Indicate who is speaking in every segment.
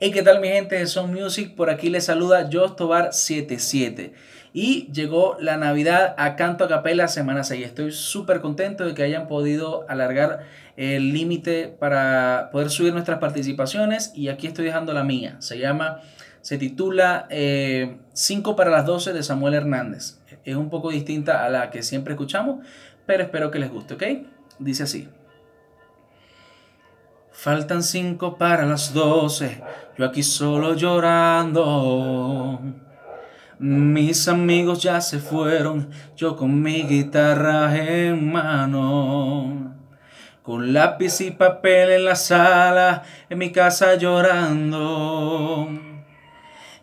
Speaker 1: Hey, ¿qué tal mi gente de Son Music? Por aquí les saluda Jostobar77. Y llegó la Navidad a Canto a Capela semana 6. Estoy súper contento de que hayan podido alargar el límite para poder subir nuestras participaciones. Y aquí estoy dejando la mía. Se llama, se titula 5 eh, para las 12 de Samuel Hernández. Es un poco distinta a la que siempre escuchamos, pero espero que les guste, ¿ok? Dice así. Faltan cinco para las doce, yo aquí solo llorando. Mis amigos ya se fueron, yo con mi guitarra en mano. Con lápiz y papel en la sala, en mi casa llorando.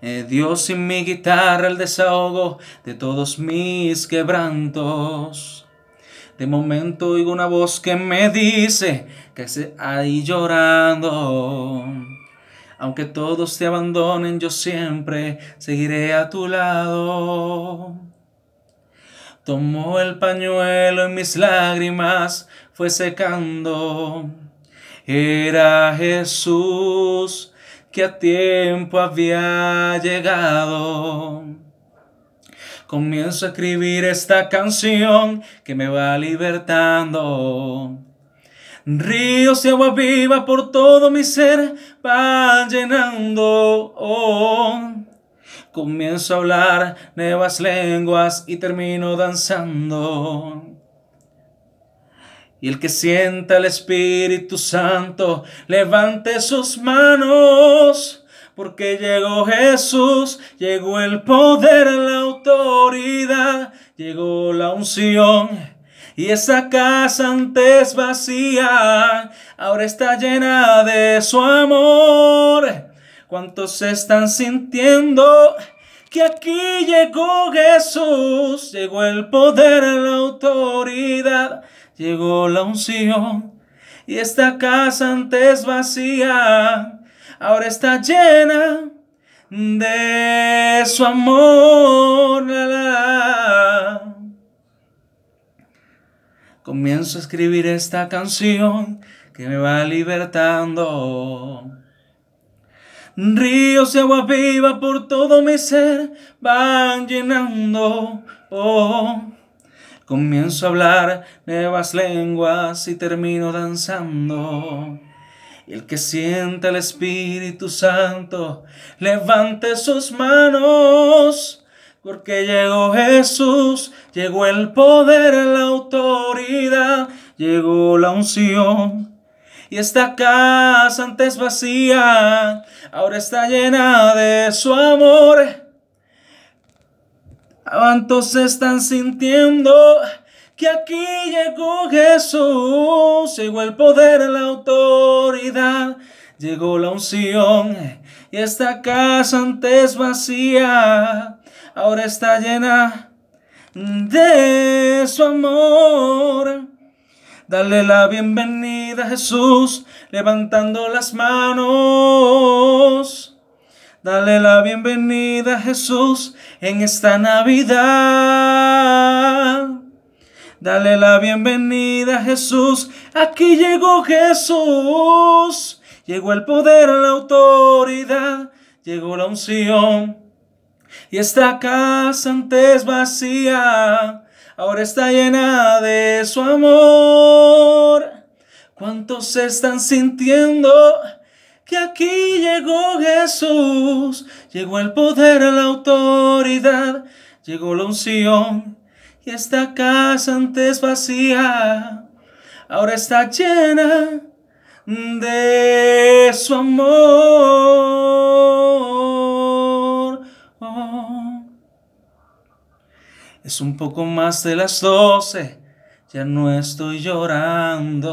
Speaker 1: Eh, Dios y mi guitarra el desahogo de todos mis quebrantos. De momento oigo una voz que me dice que se ahí llorando. Aunque todos te abandonen, yo siempre seguiré a tu lado. Tomó el pañuelo en mis lágrimas, fue secando. Era Jesús que a tiempo había llegado. Comienzo a escribir esta canción que me va libertando. Ríos y agua viva por todo mi ser van llenando. Oh. Comienzo a hablar nuevas lenguas y termino danzando. Y el que sienta el Espíritu Santo, levante sus manos porque llegó Jesús, llegó el poder, la llegó la unción. Y esa casa antes vacía, ahora está llena de su amor. ¿Cuántos están sintiendo que aquí llegó Jesús? Llegó el poder, la autoridad, llegó la unción. Y esta casa antes vacía, ahora está llena de su amor. Comienzo a escribir esta canción que me va libertando. Ríos de agua viva por todo mi ser van llenando. Oh. Comienzo a hablar nuevas lenguas y termino danzando. El que sienta el Espíritu Santo, levante sus manos, porque llegó Jesús, llegó el poder, la autoridad, llegó la unción. Y esta casa antes vacía, ahora está llena de su amor. ¿Cuántos están sintiendo? Que aquí llegó Jesús, llegó el poder, la autoridad, llegó la unción y esta casa antes vacía, ahora está llena de su amor. Dale la bienvenida a Jesús, levantando las manos. Dale la bienvenida a Jesús en esta Navidad. Dale la bienvenida a Jesús. Aquí llegó Jesús. Llegó el poder, la autoridad. Llegó la unción. Y esta casa antes vacía. Ahora está llena de su amor. ¿Cuántos están sintiendo? Que aquí llegó Jesús. Llegó el poder, la autoridad. Llegó la unción y esta casa antes vacía, ahora está llena de su amor. Oh. Es un poco más de las doce, ya no estoy llorando.